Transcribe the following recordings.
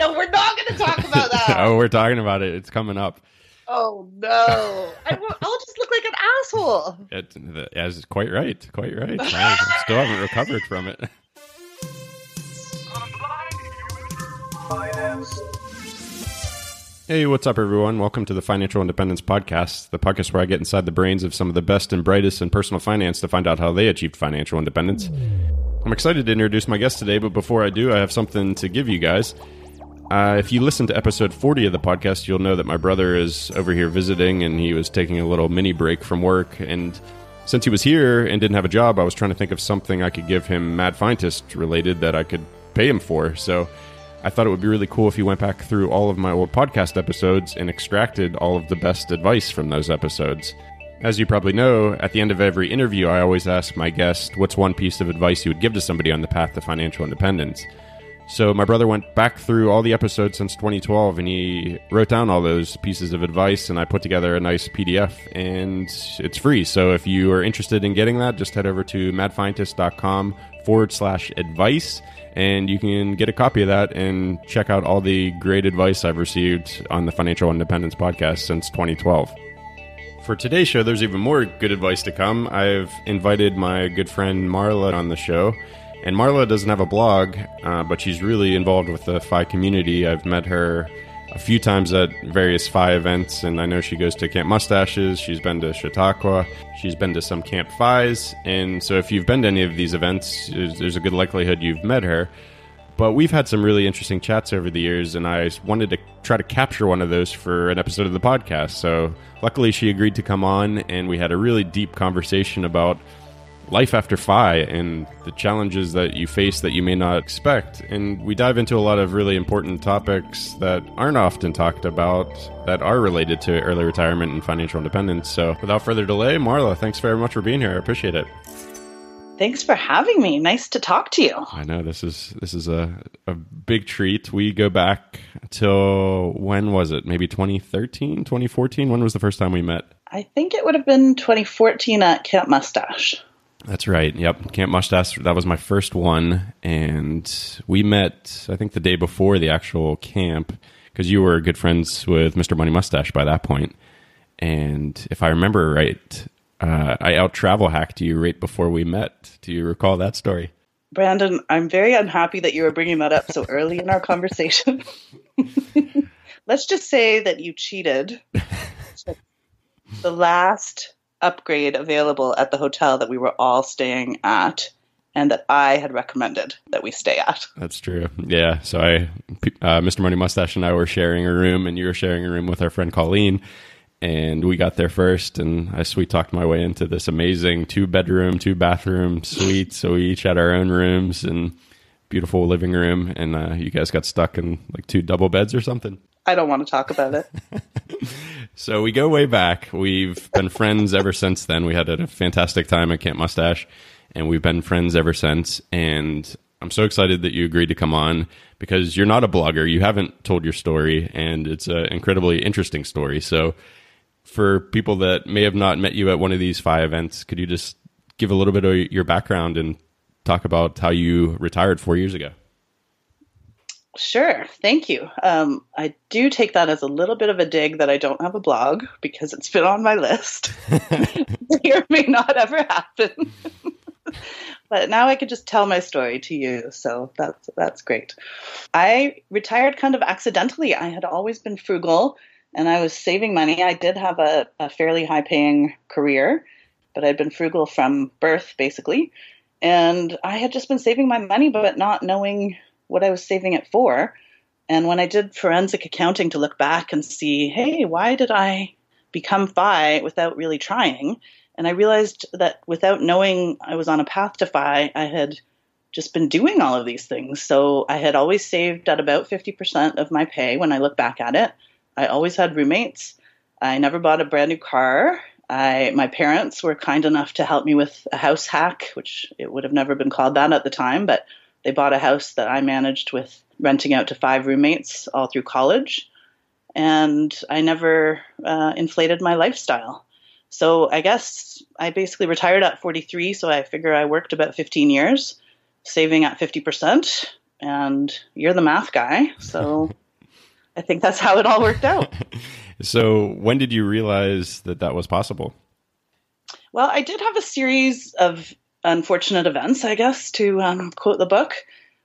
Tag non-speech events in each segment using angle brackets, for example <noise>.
No, we're not going to talk about <laughs> that. oh, we're talking about it. It's coming up. Oh no! I will, I'll just look like an asshole. It, as quite right, quite right. I still haven't recovered from it. Hey, what's up, everyone? Welcome to the Financial Independence Podcast, the podcast where I get inside the brains of some of the best and brightest in personal finance to find out how they achieved financial independence. I'm excited to introduce my guest today, but before I do, I have something to give you guys. Uh, if you listen to episode 40 of the podcast, you'll know that my brother is over here visiting and he was taking a little mini break from work. And since he was here and didn't have a job, I was trying to think of something I could give him Mad Fientist related that I could pay him for. So I thought it would be really cool if he went back through all of my old podcast episodes and extracted all of the best advice from those episodes. As you probably know, at the end of every interview, I always ask my guest what's one piece of advice you would give to somebody on the path to financial independence. So my brother went back through all the episodes since 2012 and he wrote down all those pieces of advice and I put together a nice PDF and it's free. So if you are interested in getting that, just head over to madfientist.com forward slash advice and you can get a copy of that and check out all the great advice I've received on the Financial Independence podcast since 2012. For today's show, there's even more good advice to come. I've invited my good friend Marla on the show. And Marla doesn't have a blog, uh, but she's really involved with the FI community. I've met her a few times at various FI events, and I know she goes to Camp Mustaches. She's been to Chautauqua. She's been to some Camp FIs. And so if you've been to any of these events, there's a good likelihood you've met her. But we've had some really interesting chats over the years, and I wanted to try to capture one of those for an episode of the podcast. So luckily, she agreed to come on, and we had a really deep conversation about life after FI and the challenges that you face that you may not expect. And we dive into a lot of really important topics that aren't often talked about that are related to early retirement and financial independence. So without further delay, Marla, thanks very much for being here. I appreciate it. Thanks for having me. Nice to talk to you. I know this is this is a, a big treat. We go back till when was it? Maybe 2013, 2014? When was the first time we met? I think it would have been 2014 at Camp Mustache. That's right. Yep. Camp Mustache. That was my first one. And we met, I think, the day before the actual camp because you were good friends with Mr. Money Mustache by that point. And if I remember right, uh, I out travel hacked you right before we met. Do you recall that story? Brandon, I'm very unhappy that you were bringing that up so early in our conversation. <laughs> Let's just say that you cheated. <laughs> the last upgrade available at the hotel that we were all staying at and that I had recommended that we stay at. That's true. Yeah. So I, uh, Mr. Money Mustache and I were sharing a room, and you were sharing a room with our friend Colleen. And we got there first, and I sweet talked my way into this amazing two bedroom, two bathroom suite. so we each had our own rooms and beautiful living room, and uh, you guys got stuck in like two double beds or something. I don't want to talk about it. <laughs> so we go way back. We've been friends ever since then. We had a fantastic time at Camp Mustache, and we've been friends ever since. And I'm so excited that you agreed to come on because you're not a blogger. You haven't told your story, and it's an incredibly interesting story. So, for people that may have not met you at one of these FI events, could you just give a little bit of your background and talk about how you retired four years ago? Sure, thank you. Um, I do take that as a little bit of a dig that I don't have a blog because it's been on my list. <laughs> <laughs> may or may not ever happen. <laughs> but now I can just tell my story to you, so that's that's great. I retired kind of accidentally. I had always been frugal, and I was saving money. I did have a, a fairly high-paying career, but I'd been frugal from birth, basically. And I had just been saving my money, but not knowing what I was saving it for. And when I did forensic accounting to look back and see, hey, why did I become FI without really trying? And I realized that without knowing I was on a path to FI, I had just been doing all of these things. So I had always saved at about 50% of my pay when I look back at it. I always had roommates. I never bought a brand new car. I, my parents were kind enough to help me with a house hack, which it would have never been called that at the time, but they bought a house that I managed with renting out to five roommates all through college. And I never uh, inflated my lifestyle. So I guess I basically retired at 43. So I figure I worked about 15 years, saving at 50%. and you're the math guy. So <laughs> I think that's how it all worked out. <laughs> so when did you realize that that was possible? Well, I did have a series of unfortunate events, I guess, to um, quote the book,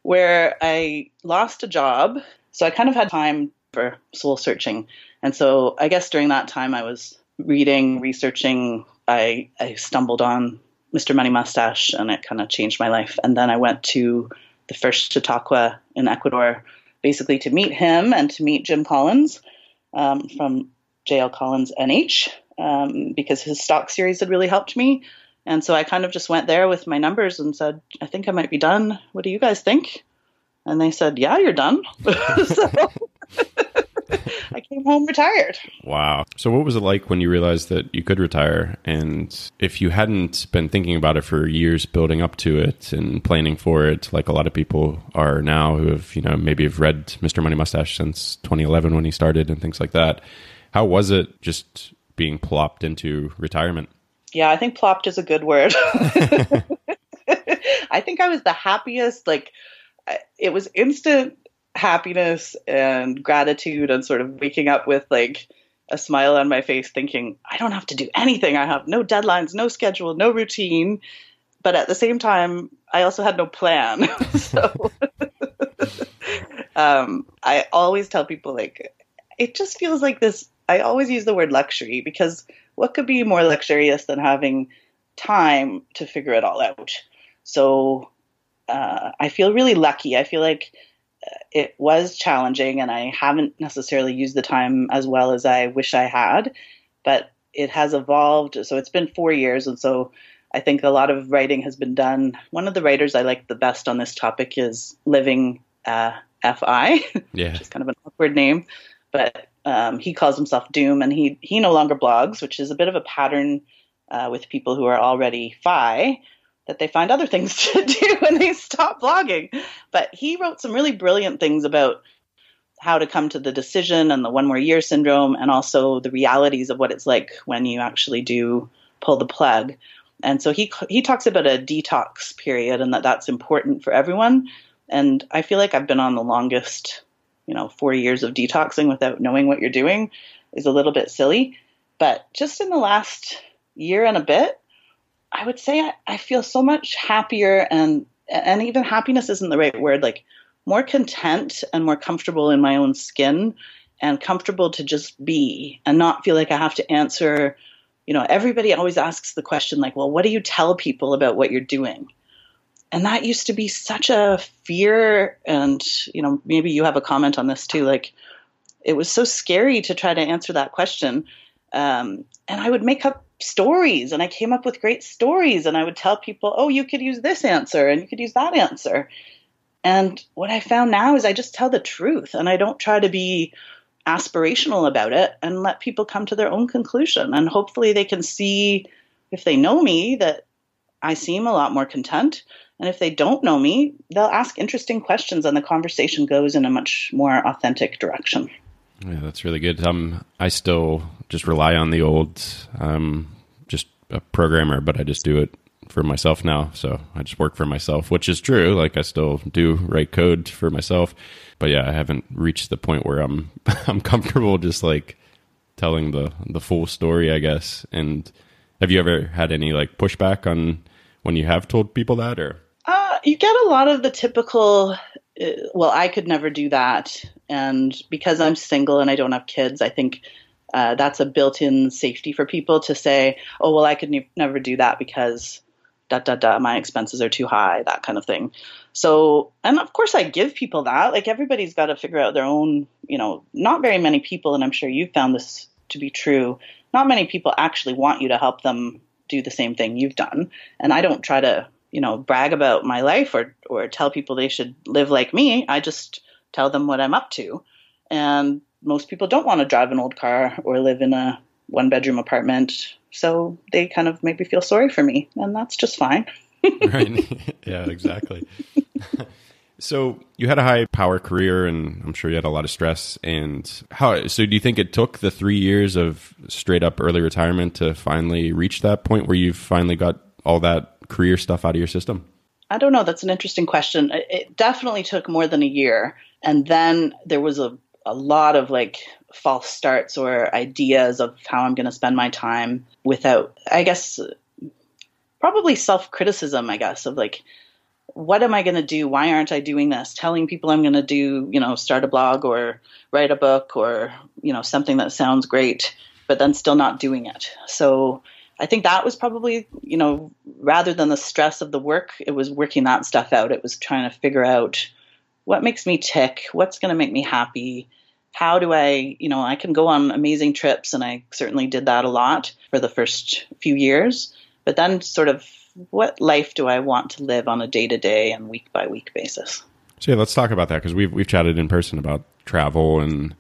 where I lost a job. So I kind of had time for soul searching. And so I guess during that time I was reading, researching, I, I stumbled on Mr. Money Mustache and it kind of changed my life. And then I went to the first Chautauqua in Ecuador, basically to meet him and to meet Jim Collins um, from JL Collins NH um, because his stock series had really helped me. And so I kind of just went there with my numbers and said, I think I might be done. What do you guys think? And they said, Yeah, you're done. <laughs> so <laughs> I came home retired. Wow. So, what was it like when you realized that you could retire? And if you hadn't been thinking about it for years, building up to it and planning for it, like a lot of people are now who have, you know, maybe have read Mr. Money Mustache since 2011 when he started and things like that, how was it just being plopped into retirement? Yeah, I think plopped is a good word. <laughs> I think I was the happiest. Like, it was instant happiness and gratitude, and sort of waking up with like a smile on my face, thinking, I don't have to do anything. I have no deadlines, no schedule, no routine. But at the same time, I also had no plan. <laughs> so <laughs> um, I always tell people, like, it just feels like this. I always use the word luxury because what could be more luxurious than having time to figure it all out? So uh, I feel really lucky. I feel like uh, it was challenging and I haven't necessarily used the time as well as I wish I had, but it has evolved. So it's been four years. And so I think a lot of writing has been done. One of the writers I like the best on this topic is Living uh, FI, <laughs> yeah. which is kind of an awkward name, but um, he calls himself Doom, and he he no longer blogs, which is a bit of a pattern uh, with people who are already FI that they find other things <laughs> to do when they stop blogging. But he wrote some really brilliant things about how to come to the decision and the one more year syndrome, and also the realities of what it's like when you actually do pull the plug. And so he he talks about a detox period and that that's important for everyone. And I feel like I've been on the longest you know, four years of detoxing without knowing what you're doing is a little bit silly. But just in the last year and a bit, I would say I, I feel so much happier and and even happiness isn't the right word, like more content and more comfortable in my own skin and comfortable to just be and not feel like I have to answer. You know, everybody always asks the question, like, well, what do you tell people about what you're doing? And that used to be such a fear and you know maybe you have a comment on this too like it was so scary to try to answer that question. Um, and i would make up stories and i came up with great stories and i would tell people oh you could use this answer and you could use that answer. And what i found now is i just tell the truth and i don't try to be aspirational about it and let people come to their own conclusion. And hopefully they can see if they know me that i seem a lot more content and if they don't know me, they'll ask interesting questions and the conversation goes in a much more authentic direction. Yeah, that's really good. Um, I still just rely on the old, um, just a programmer, but I just do it for myself now. So I just work for myself, which is true. Like I still do write code for myself, but yeah, I haven't reached the point where I'm <laughs> I'm comfortable just like telling the the full story, I guess. And have you ever had any like pushback on when you have told people that, or? You get a lot of the typical. Uh, well, I could never do that, and because I'm single and I don't have kids, I think uh, that's a built-in safety for people to say, "Oh, well, I could ne- never do that because." Da, da, da, my expenses are too high, that kind of thing. So, and of course, I give people that. Like, everybody's got to figure out their own, you know, not very many people, and I'm sure you've found this to be true. Not many people actually want you to help them do the same thing you've done. And I don't try to you know, brag about my life or or tell people they should live like me. I just tell them what I'm up to. And most people don't want to drive an old car or live in a one bedroom apartment. So they kind of make me feel sorry for me, and that's just fine. <laughs> right. <laughs> Yeah, exactly. <laughs> so you had a high power career and I'm sure you had a lot of stress and how so do you think it took the 3 years of straight up early retirement to finally reach that point where you finally got all that career stuff out of your system? I don't know. That's an interesting question. It definitely took more than a year. And then there was a, a lot of like false starts or ideas of how I'm going to spend my time without, I guess, probably self criticism, I guess, of like, what am I going to do? Why aren't I doing this? Telling people I'm going to do, you know, start a blog or write a book or, you know, something that sounds great, but then still not doing it. So I think that was probably, you know, rather than the stress of the work, it was working that stuff out. It was trying to figure out what makes me tick, what's going to make me happy. How do I, you know, I can go on amazing trips, and I certainly did that a lot for the first few years. But then, sort of, what life do I want to live on a day to day and week by week basis? So yeah, let's talk about that because we've we've chatted in person about travel and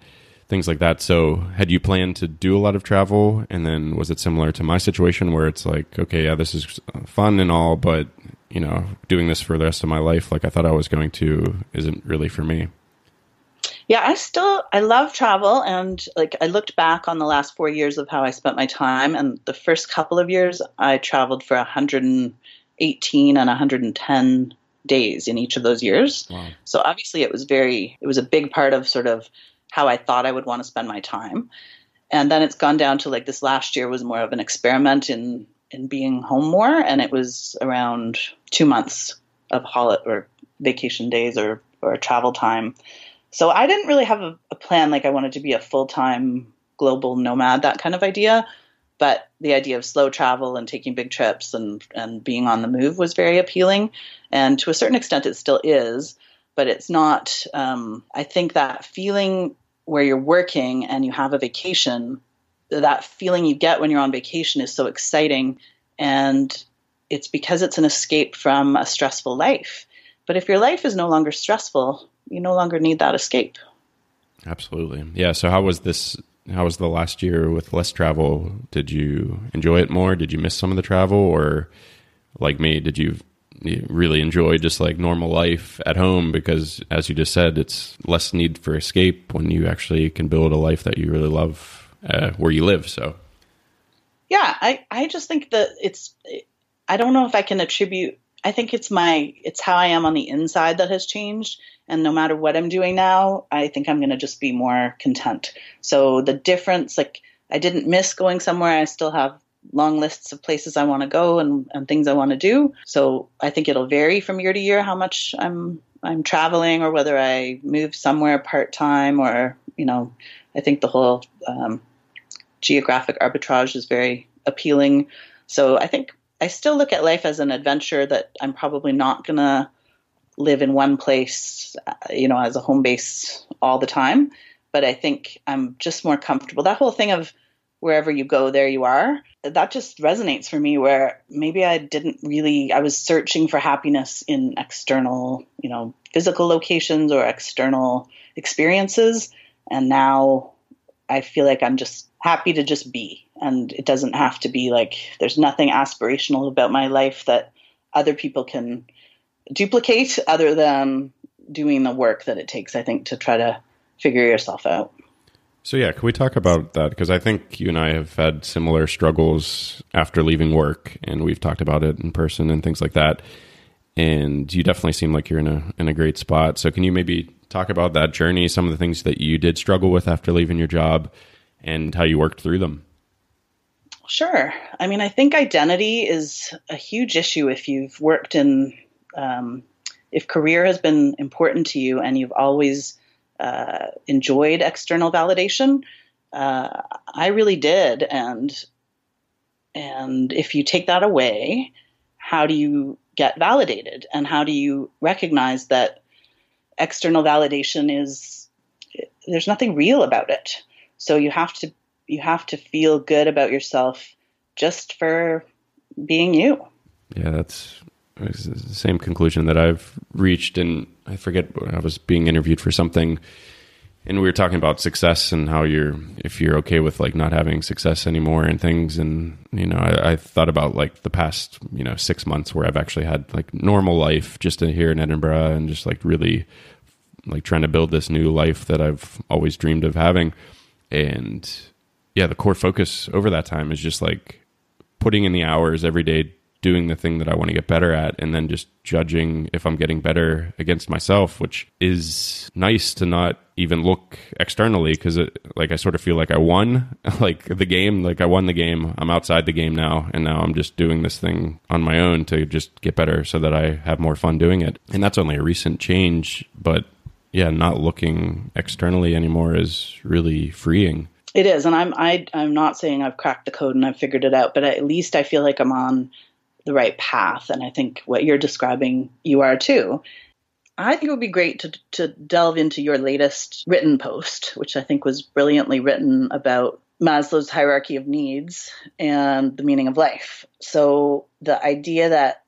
things like that. So, had you planned to do a lot of travel, and then was it similar to my situation where it's like, okay, yeah, this is fun and all, but you know, doing this for the rest of my life, like I thought I was going to, isn't really for me. Yeah, I still I love travel, and like I looked back on the last four years of how I spent my time, and the first couple of years I traveled for 118 and 110 days in each of those years. Wow. So obviously it was very it was a big part of sort of how I thought I would want to spend my time. And then it's gone down to like this last year was more of an experiment in in being home more, and it was around two months of holiday or vacation days or or travel time. So I didn't really have a, a plan like I wanted to be a full time global nomad, that kind of idea. But the idea of slow travel and taking big trips and and being on the move was very appealing, and to a certain extent, it still is. But it's not. Um, I think that feeling where you're working and you have a vacation, that feeling you get when you're on vacation is so exciting. And it's because it's an escape from a stressful life. But if your life is no longer stressful, you no longer need that escape. Absolutely. Yeah. So, how was this? How was the last year with less travel? Did you enjoy it more? Did you miss some of the travel? Or, like me, did you really enjoy just like normal life at home because as you just said it's less need for escape when you actually can build a life that you really love uh, where you live so. Yeah i i just think that it's i don't know if i can attribute i think it's my it's how i am on the inside that has changed and no matter what i'm doing now i think i'm going to just be more content. So the difference like i didn't miss going somewhere i still have long lists of places I want to go and, and things I want to do. So I think it'll vary from year to year how much I'm I'm traveling or whether I move somewhere part time or you know I think the whole um, geographic arbitrage is very appealing. So I think I still look at life as an adventure that I'm probably not gonna live in one place, uh, you know, as a home base all the time. But I think I'm just more comfortable. That whole thing of wherever you go, there you are. That just resonates for me where maybe I didn't really, I was searching for happiness in external, you know, physical locations or external experiences. And now I feel like I'm just happy to just be. And it doesn't have to be like, there's nothing aspirational about my life that other people can duplicate other than doing the work that it takes, I think, to try to figure yourself out. So yeah, can we talk about that? Because I think you and I have had similar struggles after leaving work, and we've talked about it in person and things like that. And you definitely seem like you're in a in a great spot. So can you maybe talk about that journey, some of the things that you did struggle with after leaving your job, and how you worked through them? Sure. I mean, I think identity is a huge issue if you've worked in, um, if career has been important to you and you've always uh, enjoyed external validation. Uh, I really did, and and if you take that away, how do you get validated, and how do you recognize that external validation is there's nothing real about it? So you have to you have to feel good about yourself just for being you. Yeah, that's it's the same conclusion that I've reached. And I forget, I was being interviewed for something and we were talking about success and how you're, if you're okay with like not having success anymore and things. And, you know, I, I thought about like the past, you know, six months where I've actually had like normal life just here in Edinburgh and just like really like trying to build this new life that I've always dreamed of having. And yeah, the core focus over that time is just like putting in the hours every day doing the thing that I want to get better at and then just judging if I'm getting better against myself, which is nice to not even look externally because like I sort of feel like I won <laughs> like the game, like I won the game. I'm outside the game now and now I'm just doing this thing on my own to just get better so that I have more fun doing it. And that's only a recent change, but yeah, not looking externally anymore is really freeing. It is, and I'm I, I'm not saying I've cracked the code and I've figured it out, but at least I feel like I'm on the right path, and I think what you're describing, you are too. I think it would be great to to delve into your latest written post, which I think was brilliantly written about Maslow's hierarchy of needs and the meaning of life. So the idea that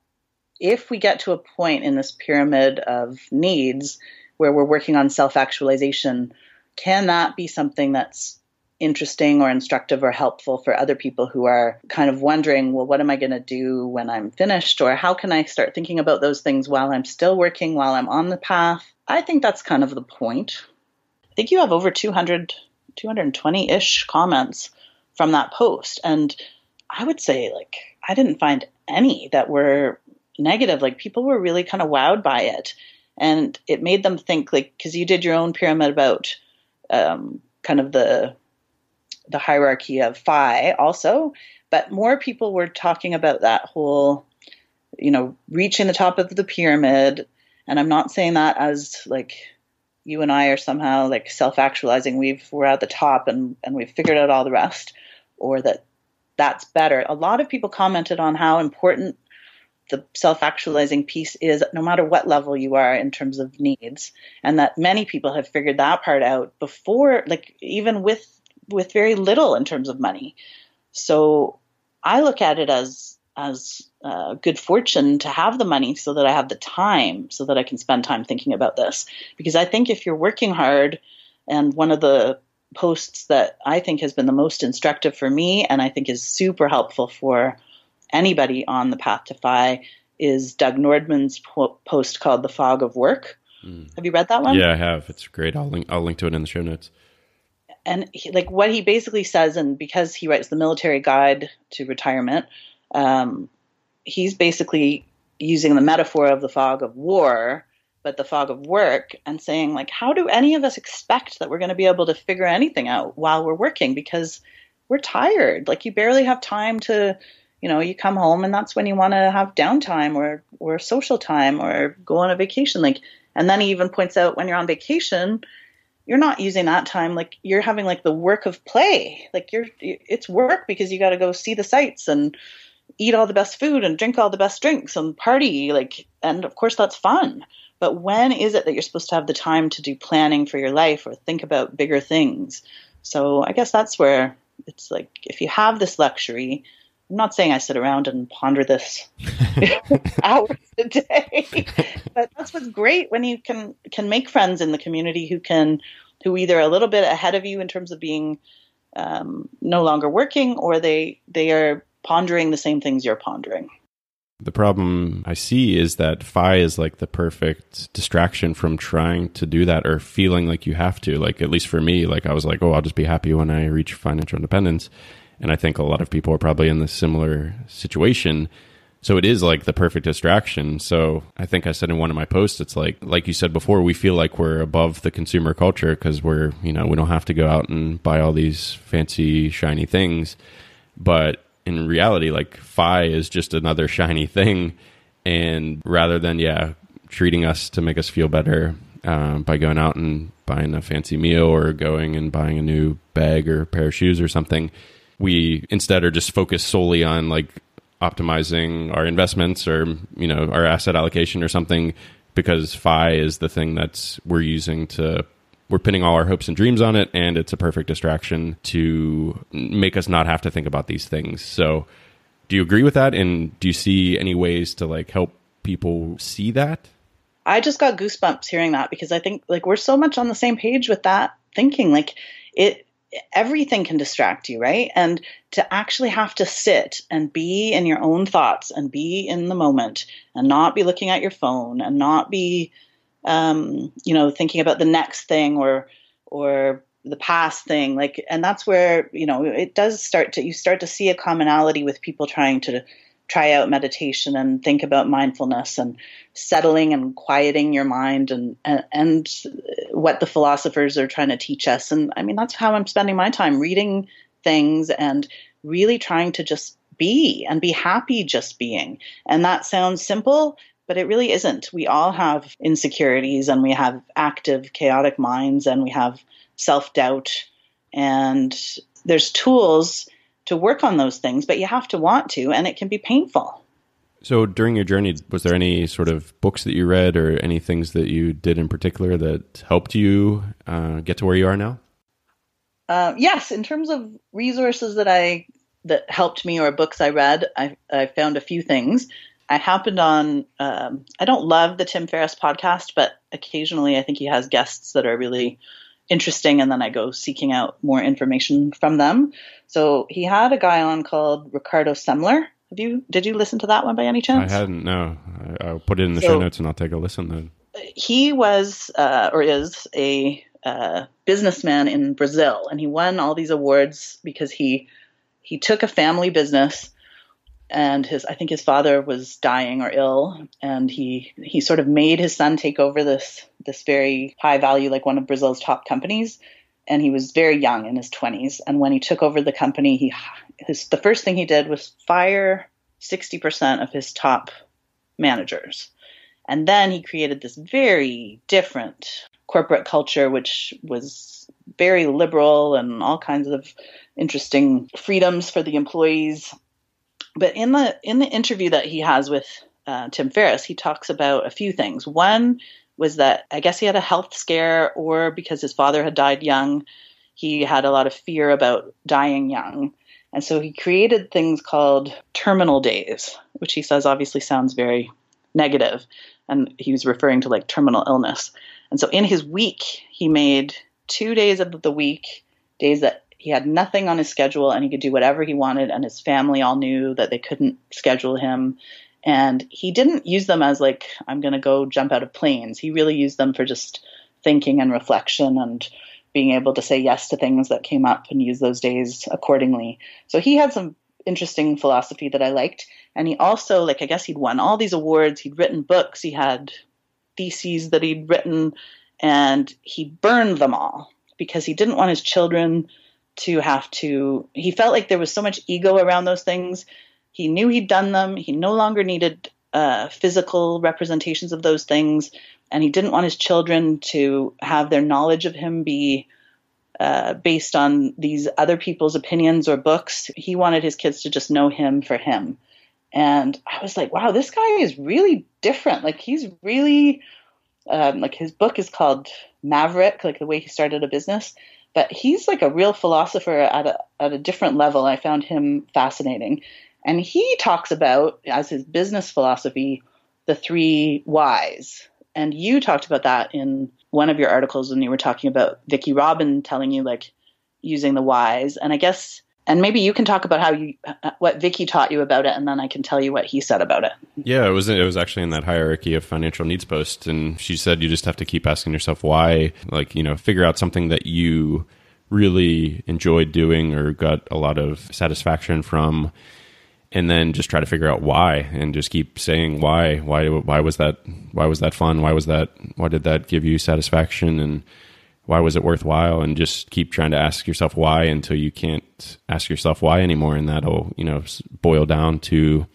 if we get to a point in this pyramid of needs where we're working on self actualization, can that be something that's interesting or instructive or helpful for other people who are kind of wondering, well, what am I going to do when I'm finished? Or how can I start thinking about those things while I'm still working, while I'm on the path? I think that's kind of the point. I think you have over 200, 220 ish comments from that post. And I would say, like, I didn't find any that were negative. Like, people were really kind of wowed by it. And it made them think, like, because you did your own pyramid about um, kind of the the hierarchy of FI also, but more people were talking about that whole, you know, reaching the top of the pyramid. And I'm not saying that as like you and I are somehow like self-actualizing. We've we're at the top and and we've figured out all the rest, or that that's better. A lot of people commented on how important the self-actualizing piece is no matter what level you are in terms of needs and that many people have figured that part out before like even with with very little in terms of money. So I look at it as as uh, good fortune to have the money so that I have the time so that I can spend time thinking about this. Because I think if you're working hard, and one of the posts that I think has been the most instructive for me, and I think is super helpful for anybody on the path to FI, is Doug Nordman's po- post called "The Fog of Work." Mm. Have you read that one? Yeah, I have. It's great. I'll link. I'll link to it in the show notes and he, like what he basically says, and because he writes the military guide to retirement, um, he's basically using the metaphor of the fog of war, but the fog of work, and saying like, how do any of us expect that we're going to be able to figure anything out while we're working because we're tired? Like you barely have time to, you know, you come home and that's when you want to have downtime or or social time or go on a vacation. Like, and then he even points out when you're on vacation you're not using that time like you're having like the work of play. Like you're it's work because you got to go see the sights and eat all the best food and drink all the best drinks and party like and of course that's fun. But when is it that you're supposed to have the time to do planning for your life or think about bigger things? So i guess that's where it's like if you have this luxury I'm not saying I sit around and ponder this <laughs> hours a day, but that's what's great when you can can make friends in the community who can who either a little bit ahead of you in terms of being um, no longer working or they they are pondering the same things you're pondering. The problem I see is that FI is like the perfect distraction from trying to do that or feeling like you have to. Like, at least for me, like I was like, oh, I'll just be happy when I reach financial independence. And I think a lot of people are probably in this similar situation. So it is like the perfect distraction. So I think I said in one of my posts, it's like, like you said before, we feel like we're above the consumer culture because we're, you know, we don't have to go out and buy all these fancy, shiny things. But in reality, like FI is just another <laughs> shiny thing. And rather than, yeah, treating us to make us feel better uh, by going out and buying a fancy meal or going and buying a new bag or pair of shoes or something, we instead are just focused solely on like optimizing our investments or you know our asset allocation or something because FI is the thing that's we're using to we're pinning all our hopes and dreams on it and it's a perfect distraction to make us not have to think about these things. So do you agree with that? And do you see any ways to like help people see that? I just got goosebumps hearing that because i think like we're so much on the same page with that thinking. Like it everything can distract you, right? And to actually have to sit and be in your own thoughts and be in the moment and not be looking at your phone and not be, um, you know, thinking about the next thing or or the past thing, like, and that's where you know it does start to you start to see a commonality with people trying to try out meditation and think about mindfulness and settling and quieting your mind and, and, and what the philosophers are trying to teach us. And I mean, that's how I'm spending my time reading things and really trying to just be and be happy just being. And that sounds simple, but it really isn't. We all have insecurities and we have active, chaotic minds and we have self doubt. And there's tools to work on those things, but you have to want to, and it can be painful. So during your journey, was there any sort of books that you read or any things that you did in particular that helped you uh, get to where you are now? Uh, yes, in terms of resources that I that helped me or books I read, I, I found a few things. I happened on. Um, I don't love the Tim Ferriss podcast, but occasionally I think he has guests that are really interesting, and then I go seeking out more information from them. So he had a guy on called Ricardo Semler. Have you? Did you listen to that one by any chance? I hadn't. No, I, will put it in the so, show notes and I'll take a listen. Then he was uh, or is a uh, businessman in Brazil, and he won all these awards because he he took a family business and his I think his father was dying or ill, and he he sort of made his son take over this this very high value like one of Brazil's top companies, and he was very young in his twenties. And when he took over the company, he his the first thing he did was fire sixty percent of his top managers, and then he created this very different corporate culture, which was very liberal and all kinds of interesting freedoms for the employees but in the in the interview that he has with uh, Tim Ferriss, he talks about a few things. One was that I guess he had a health scare, or because his father had died young, he had a lot of fear about dying young. And so he created things called terminal days, which he says obviously sounds very negative, And he was referring to like terminal illness. And so in his week, he made two days of the week, days that he had nothing on his schedule and he could do whatever he wanted and his family all knew that they couldn't schedule him. And he didn't use them as like i'm going to go jump out of planes. He really used them for just thinking and reflection and being able to say yes to things that came up and use those days accordingly. So he had some interesting philosophy that i liked. And he also like i guess he'd won all these awards. He'd written books. He had theses that he'd written. And he burned them all because he didn't want his children to have to he felt like there was so much ego around those things. He knew he'd done them. He no longer needed uh, physical representations of those things. And he didn't want his children to have their knowledge of him be uh, based on these other people's opinions or books. He wanted his kids to just know him for him. And i was like wow this guy is really different. Like he's really um, like his book is called maverick like the way he started a business but he's like a real philosopher at a, at a different level. I found him fascinating. And he talks about, as his business philosophy, the three whys. And you talked about that in one of your articles when you were talking about Vicki Robin telling you, like, using the whys. And I guess and maybe you can talk about how you uh, uh, what Vicki taught you about it, and then I can tell you what he said about it. Yeah, it was it was actually in that hierarchy of financial needs post, and she said you just have to keep asking yourself why, like you know, figure out something that you really enjoyed doing or got a lot of satisfaction from, and then just try to figure out why, and just keep saying why, why, why was that, why was that fun, why was that, why did that give you satisfaction, and why was it worthwhile? And just keep trying to ask yourself why until you can't ask yourself why anymore. And that'll you know boil down to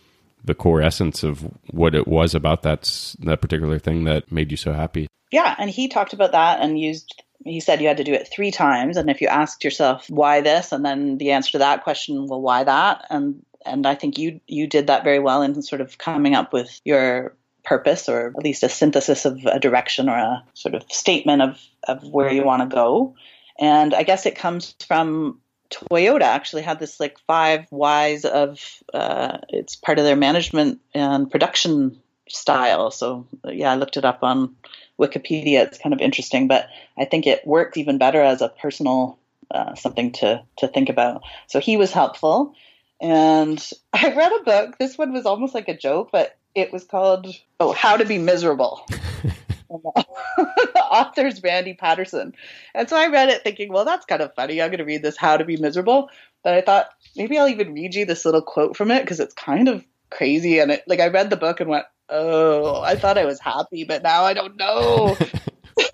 the core essence of what it was about that that particular thing that made you so happy. Yeah and he talked about that and used he said you had to do it three times. And if you asked yourself why this and then the answer to that question well why that? And and I think you you did that very well in sort of coming up with your purpose or at least a synthesis of a direction or a sort of statement of, of where you want to go. And I guess it comes from Toyota actually had this like five whys of uh, it's part of their management and production style. So yeah, I looked it up on Wikipedia. It's kind of interesting, but I think it works even better as a personal uh, something to to think about. So he was helpful, and <laughs> I read a book. This one was almost like a joke, but it was called oh how to be miserable <laughs> <laughs> the author's randy paterson and so i read it thinking well that's kind of funny i'm going to read this how to be miserable but i thought maybe i'll even read you this little quote from it because it's kind of crazy. And it, like I read the book and went, oh, I thought I was happy, but now I don't know.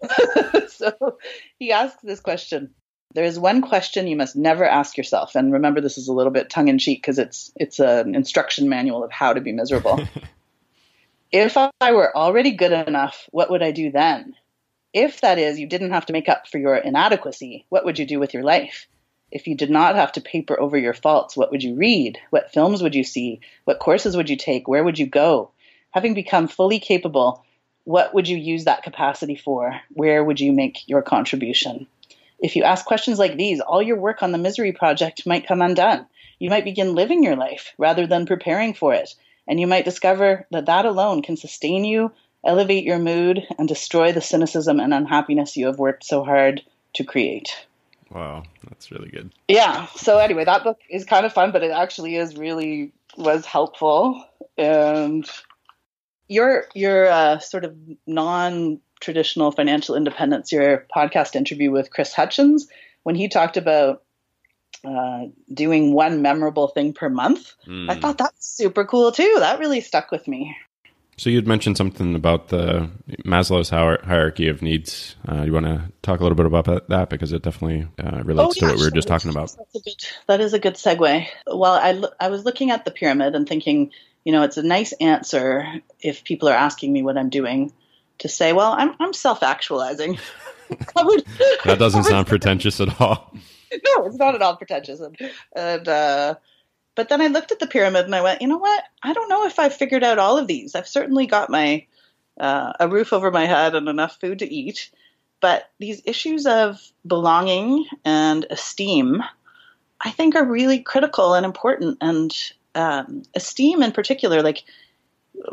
<laughs> so he asks this question. There is one question you must never ask yourself, and remember this is a little bit tongue in cheek because it's it's an instruction manual of how to be miserable. If I were already good enough, what would I do then? If that is, you didn't have to make up for your inadequacy, what would you do with your life? If you did not have to paper over your faults, what would you read? What films would you see? What courses would you take? Where would you go? Having become fully capable, what would you use that capacity for? Where would you make your contribution? If you ask questions like these, all your work on the misery project might come undone. You might begin living your life rather than preparing for it. And you might discover that that alone can sustain you, elevate your mood, and destroy the cynicism and unhappiness you have worked so hard to create. Wow, that's really good. Yeah. So anyway, that book is kind of fun, but it actually is really was helpful. And your your uh, sort of non traditional financial independence, your podcast interview with Chris Hutchins, when he talked about uh, doing one memorable thing per month, mm. I hmm. thought that's super cool too. That really stuck with me. So you'd mentioned something about the Maslow's hierarchy of needs. Uh, you want to talk a little bit about that because it definitely uh, relates oh, yeah, to what we were just talking about. That's good, that is a good segue. Well, I, I was looking at the pyramid and thinking, you know, it's a nice answer if people are asking me what I'm doing to say, well, I'm, I'm self actualizing. <laughs> that doesn't <laughs> sound pretentious at all. <laughs> No, it's not at all pretentious. And, and uh, but then I looked at the pyramid and I went, you know what? I don't know if I've figured out all of these. I've certainly got my uh, a roof over my head and enough food to eat, but these issues of belonging and esteem, I think, are really critical and important. And um, esteem, in particular, like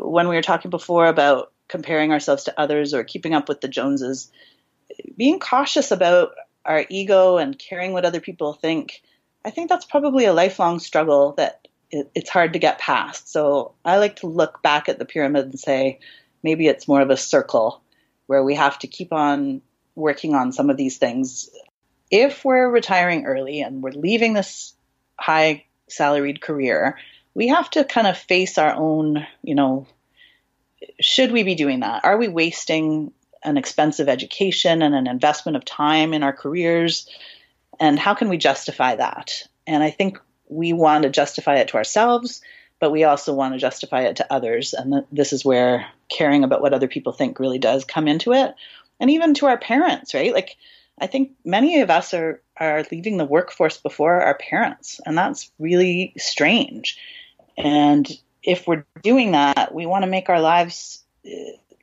when we were talking before about comparing ourselves to others or keeping up with the Joneses, being cautious about our ego and caring what other people think I think that's probably a lifelong struggle that it, it's hard to get past. So I like to look back at the pyramid and say maybe it's more of a circle where we have to keep on working on some of these things. If we're retiring early and we're leaving this high salaried career, we have to kind of face our own, you know, should we be doing that? Are we wasting an expensive education and an investment of time in our careers? And how can we justify that? And I think we want to justify it to ourselves, but we also want to justify it to others. And th- this is where caring about what other people think really does come into it. And even to our parents, right? Like, I think many of us are, are leaving the workforce before our parents, and that's really strange. And if we're doing that, we want to make our lives uh,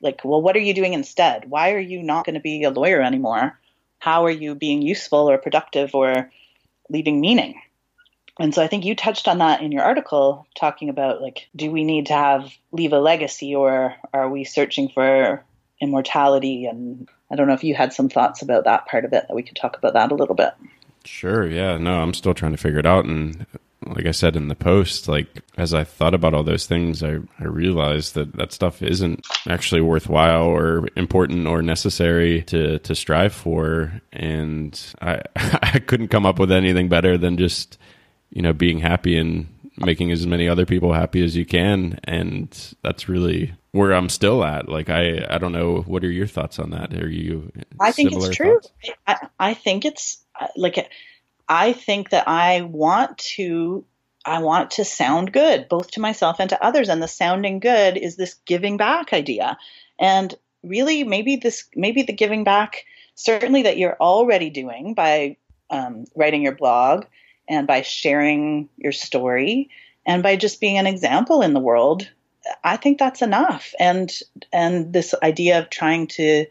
like, well, what are you doing instead? Why are you not going to be a lawyer anymore? how are you being useful or productive or leaving meaning? And so I think you touched on that in your article talking about like do we need to have leave a legacy or are we searching for immortality and I don't know if you had some thoughts about that part of it that we could talk about that a little bit. Sure, yeah. No, I'm still trying to figure it out and like I said in the post, like as I thought about all those things, I, I realized that that stuff isn't actually worthwhile or important or necessary to, to strive for. And I, <laughs> I couldn't come up with anything better than just, you know, being happy and making as many other people happy as you can. And that's really where I'm still at. Like, I, I don't know. What are your thoughts on that? Are you, I think it's true. I, I think it's uh, like, I think that I want to I want to sound good both to myself and to others and the sounding good is this giving back idea. And really maybe this maybe the giving back certainly that you're already doing by um, writing your blog and by sharing your story and by just being an example in the world i think that's enough and and this idea of trying to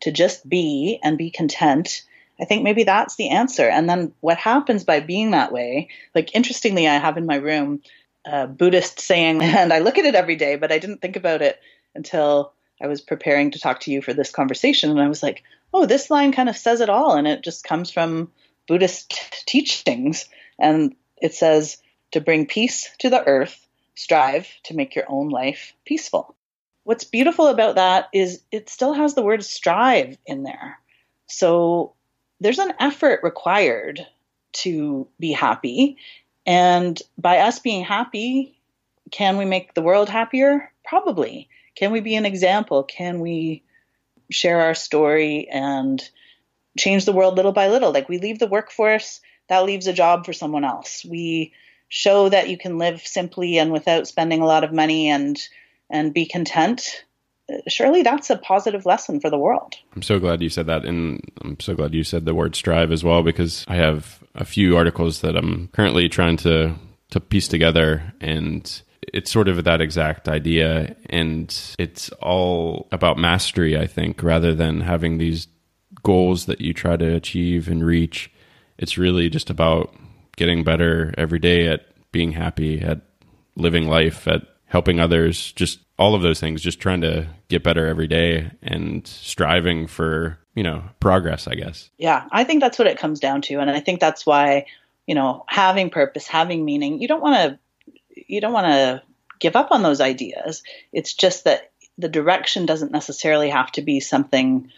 to just be and be content I think maybe that's the answer. And then what happens by being that way, like interestingly, I have in my room a Buddhist saying, <laughs> and I look at it every day, but I didn't think about it until I was preparing to talk to you for this conversation. And I was like, oh, this line kind of says it all. And it just comes from Buddhist teachings. And it says, to bring peace to the earth, strive to make your own life peaceful. What's beautiful about that is it still has the word strive in there. So there's an effort required to be happy. And by us being happy, can we make the world happier? Probably. Can we be an example? Can we share our story and change the world little by little? Like we leave the workforce, that leaves a job for someone else. We show that you can live simply and without spending a lot of money and and be content surely that's a positive lesson for the world. I'm so glad you said that. And I'm so glad you said the word strive as well, because I have a few articles that I'm currently trying to, to piece together and it's sort of that exact idea. And it's all about mastery, I think, rather than having these goals that you try to achieve and reach. It's really just about getting better every day at being happy, at living life, at helping others, just all of those things, just trying to get better every day and striving for, you know, progress, I guess. Yeah, I think that's what it comes down to. And I think that's why, you know, having purpose, having meaning, you don't want to, you don't want to give up on those ideas. It's just that the direction doesn't necessarily have to be something,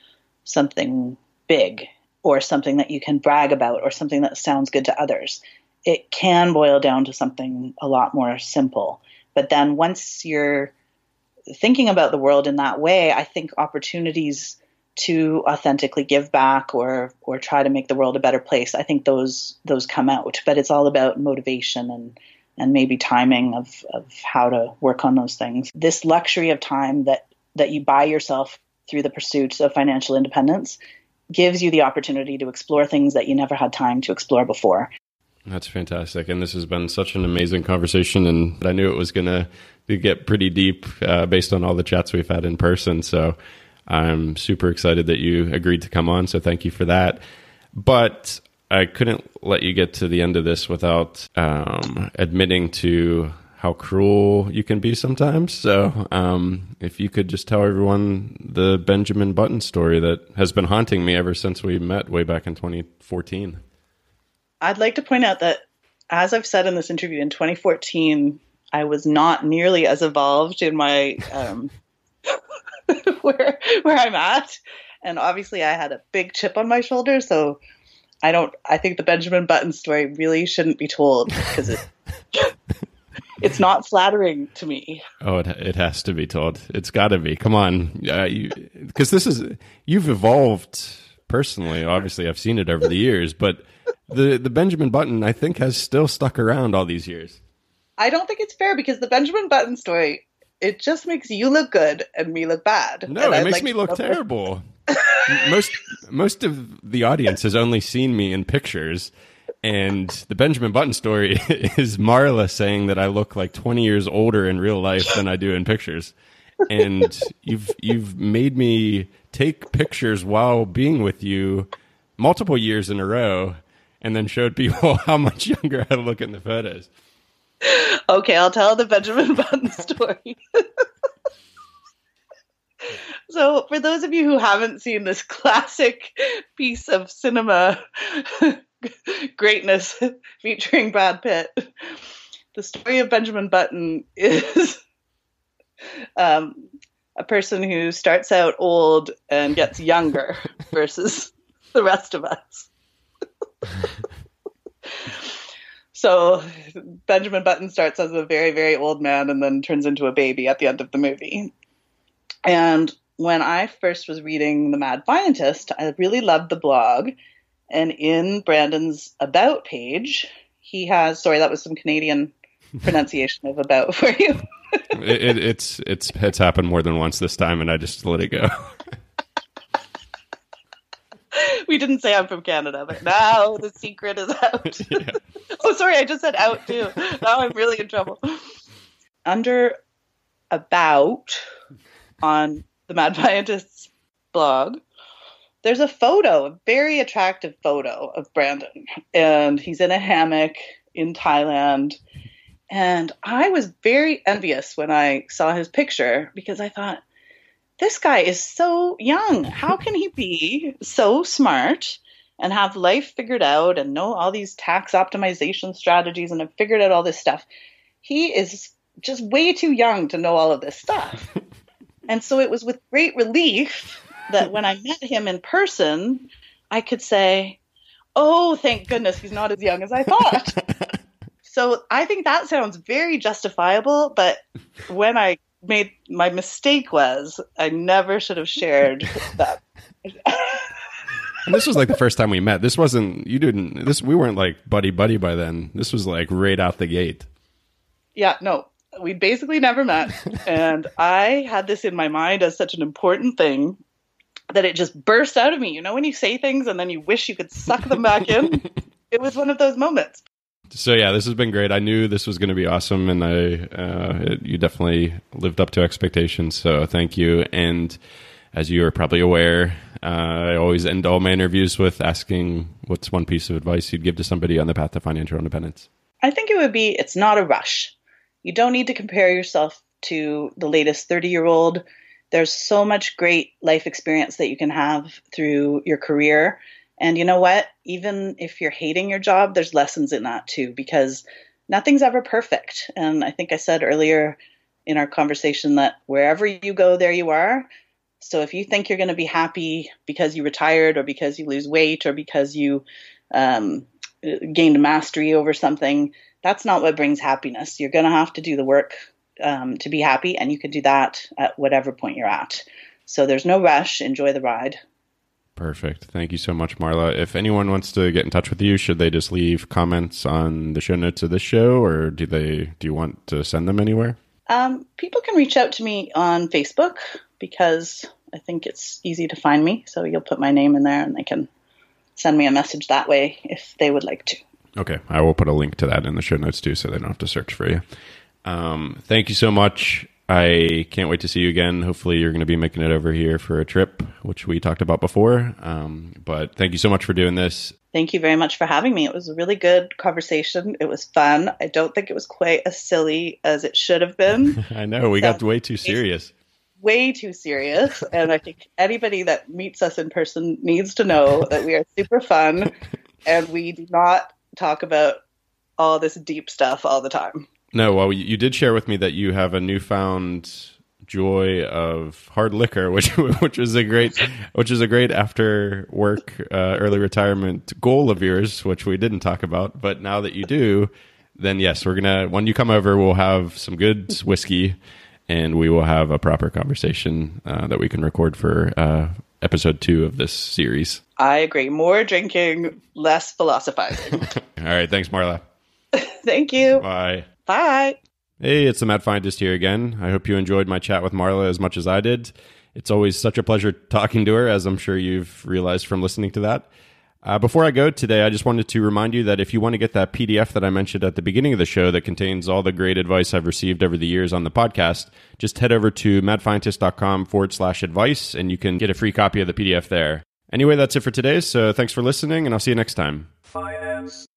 something big or something that you can brag about or something that sounds good to others. It can boil down to something a lot more simple. But then once you're thinking about the world in that way, I think opportunities to authentically give back or or try to make the world a better place, I think those those come out. But it's all about motivation and and maybe timing of, of how to work on those things. This luxury of time that that you buy yourself through the pursuit of financial independence gives you the opportunity to explore things that you never had time to explore before. That's fantastic. And this has been such an amazing conversation. And I knew it was going to get pretty deep uh, based on all the chats we've had in person. So I'm super excited that you agreed to come on. So thank you for that. But I couldn't let you get to the end of this without um, admitting to how cruel you can be sometimes. So, um, if you could just tell everyone the Benjamin Button story that has been haunting me ever since we met way back in 2014. I'd like to point out that, as I've said in this interview, in 2014, I was not nearly as evolved in my um, <laughs> where where I'm at, and obviously I had a big chip on my shoulder. So I don't. I think the Benjamin Button story really shouldn't be told because it. <laughs> it's not flattering to me. Oh, it it has to be told. It's got to be. Come on, because uh, this is you've evolved personally. Obviously, I've seen it over the years, but the the Benjamin Button I think has still stuck around all these years. I don't think it's fair because the Benjamin Button story it just makes you look good and me look bad. No, it makes like me look terrible. most most of the audience has only seen me in pictures, and the Benjamin Button story <laughs> is Marla saying that I look like twenty years older in real life than I do in pictures. And you've you've made me take pictures while being with you multiple years in a row and then showed people <laughs> how much younger I look in the photos. Okay, I'll tell the Benjamin Button <laughs> story. so, for those of you who haven't seen this classic piece of cinema <laughs> greatness featuring Brad Pitt, the story of Benjamin Button is um, a person who starts out old and gets younger versus the rest of us. <laughs> so Benjamin Button starts as a very, very old man and then turns into a baby at the end of the movie. And when I first was reading The Mad Fientist, I really loved the blog. And in Brandon's About page, he has, sorry, that was some Canadian <laughs> pronunciation of About for you. it, it, it's it's it's happened more than once this time, and I just let it go. <laughs> we didn't say I'm from Canada, but now the secret is out. <laughs> Yeah. <laughs> oh, sorry, I just said out too. Now I'm really in trouble. Under about on the Mad Fientist's blog, there's a photo, a very attractive photo of Brandon, and he's in a hammock in Thailand. And I was very envious when I saw his picture because I thought, this guy is so young. How can he be so smart and have life figured out and know all these tax optimization strategies and have figured out all this stuff? He is just way too young to know all of this stuff. <laughs> and so it was with great relief that when I met him in person, I could say, Oh, thank goodness he's not as young as I thought. <laughs> So I think that sounds very justifiable, but when I made my mistake was I never should have shared that. <laughs> And this was like the first time we met. This wasn't you didn't this we weren't like buddy buddy by then. This was like right out the gate. Yeah, no. We basically never met and I had this in my mind as such an important thing that it just burst out of me. You know when you say things and then you wish you could suck them back in? <laughs> it was one of those moments. So yeah, this has been great. I knew this was going to be awesome, and I uh, it, you definitely lived up to expectations. So thank you. And as you are probably aware, uh, I always end all my interviews with asking, "What's one piece of advice you'd give to somebody on the path to financial independence?" I think it would be it's not a rush. You don't need to compare yourself to the latest 30 year old. There's so much great life experience that you can have through your career and you know what? Even if you're hating your job, there's lessons in that too, because nothing's ever perfect. And I think I said earlier in our conversation that wherever you go, there you are. So if you think you're going to be happy because you retired or because you lose weight or because you um, gained mastery over something, that's not what brings happiness. You're going to have to do the work um, to be happy, and you can do that at whatever point you're at. So there's no rush. Enjoy the ride. Perfect. Thank you so much, Marla. If anyone wants to get in touch with you, should they just leave comments on the show notes of this show, or do they do you want to send them anywhere? Um, people can reach out to me on Facebook because I think it's easy to find me. So you'll put my name in there, and they can send me a message that way if they would like to. Okay, I will put a link to that in the show notes too, so they don't have to search for you. Um, thank you so much. I can't wait to see you again. Hopefully, you're going to be making it over here for a trip, which we talked about before. Um, but thank you so much for doing this. Thank you very much for having me. It was a really good conversation. It was fun. I don't think it was quite as silly as it should have been. <laughs> I know we got way too serious. Way too serious. and I think anybody that meets us in person needs to know that we are super fun <laughs> and we do not talk about all this deep stuff all the time. No, well, you did share with me that you have a newfound joy of hard liquor, <laughs> which which is a great which is a great after work uh, early retirement goal of yours, which we didn't talk about. But now that you do, then yes, we're gonna when you come over, we'll have some good whiskey, and we will have a proper conversation uh, that we can record for uh, episode two of this series. I agree. More drinking, less philosophizing. <laughs> All right, thanks, Marla. <laughs> Thank you. Bye. Bye. Hey, it's the Mad Fientist here again. I hope you enjoyed my chat with Marla as much as I did. It's always such a pleasure talking to her, as I'm sure you've realized from listening to that. Uh, before I go today, I just wanted to remind you that if you want to get that PDF that I mentioned at the beginning of the show that contains all the great advice I've received over the years on the podcast, just head over to madfientist.com forward slash advice and you can get a free copy of the PDF there. Anyway, that's it for today. So thanks for listening, and I'll see you next time. Finance.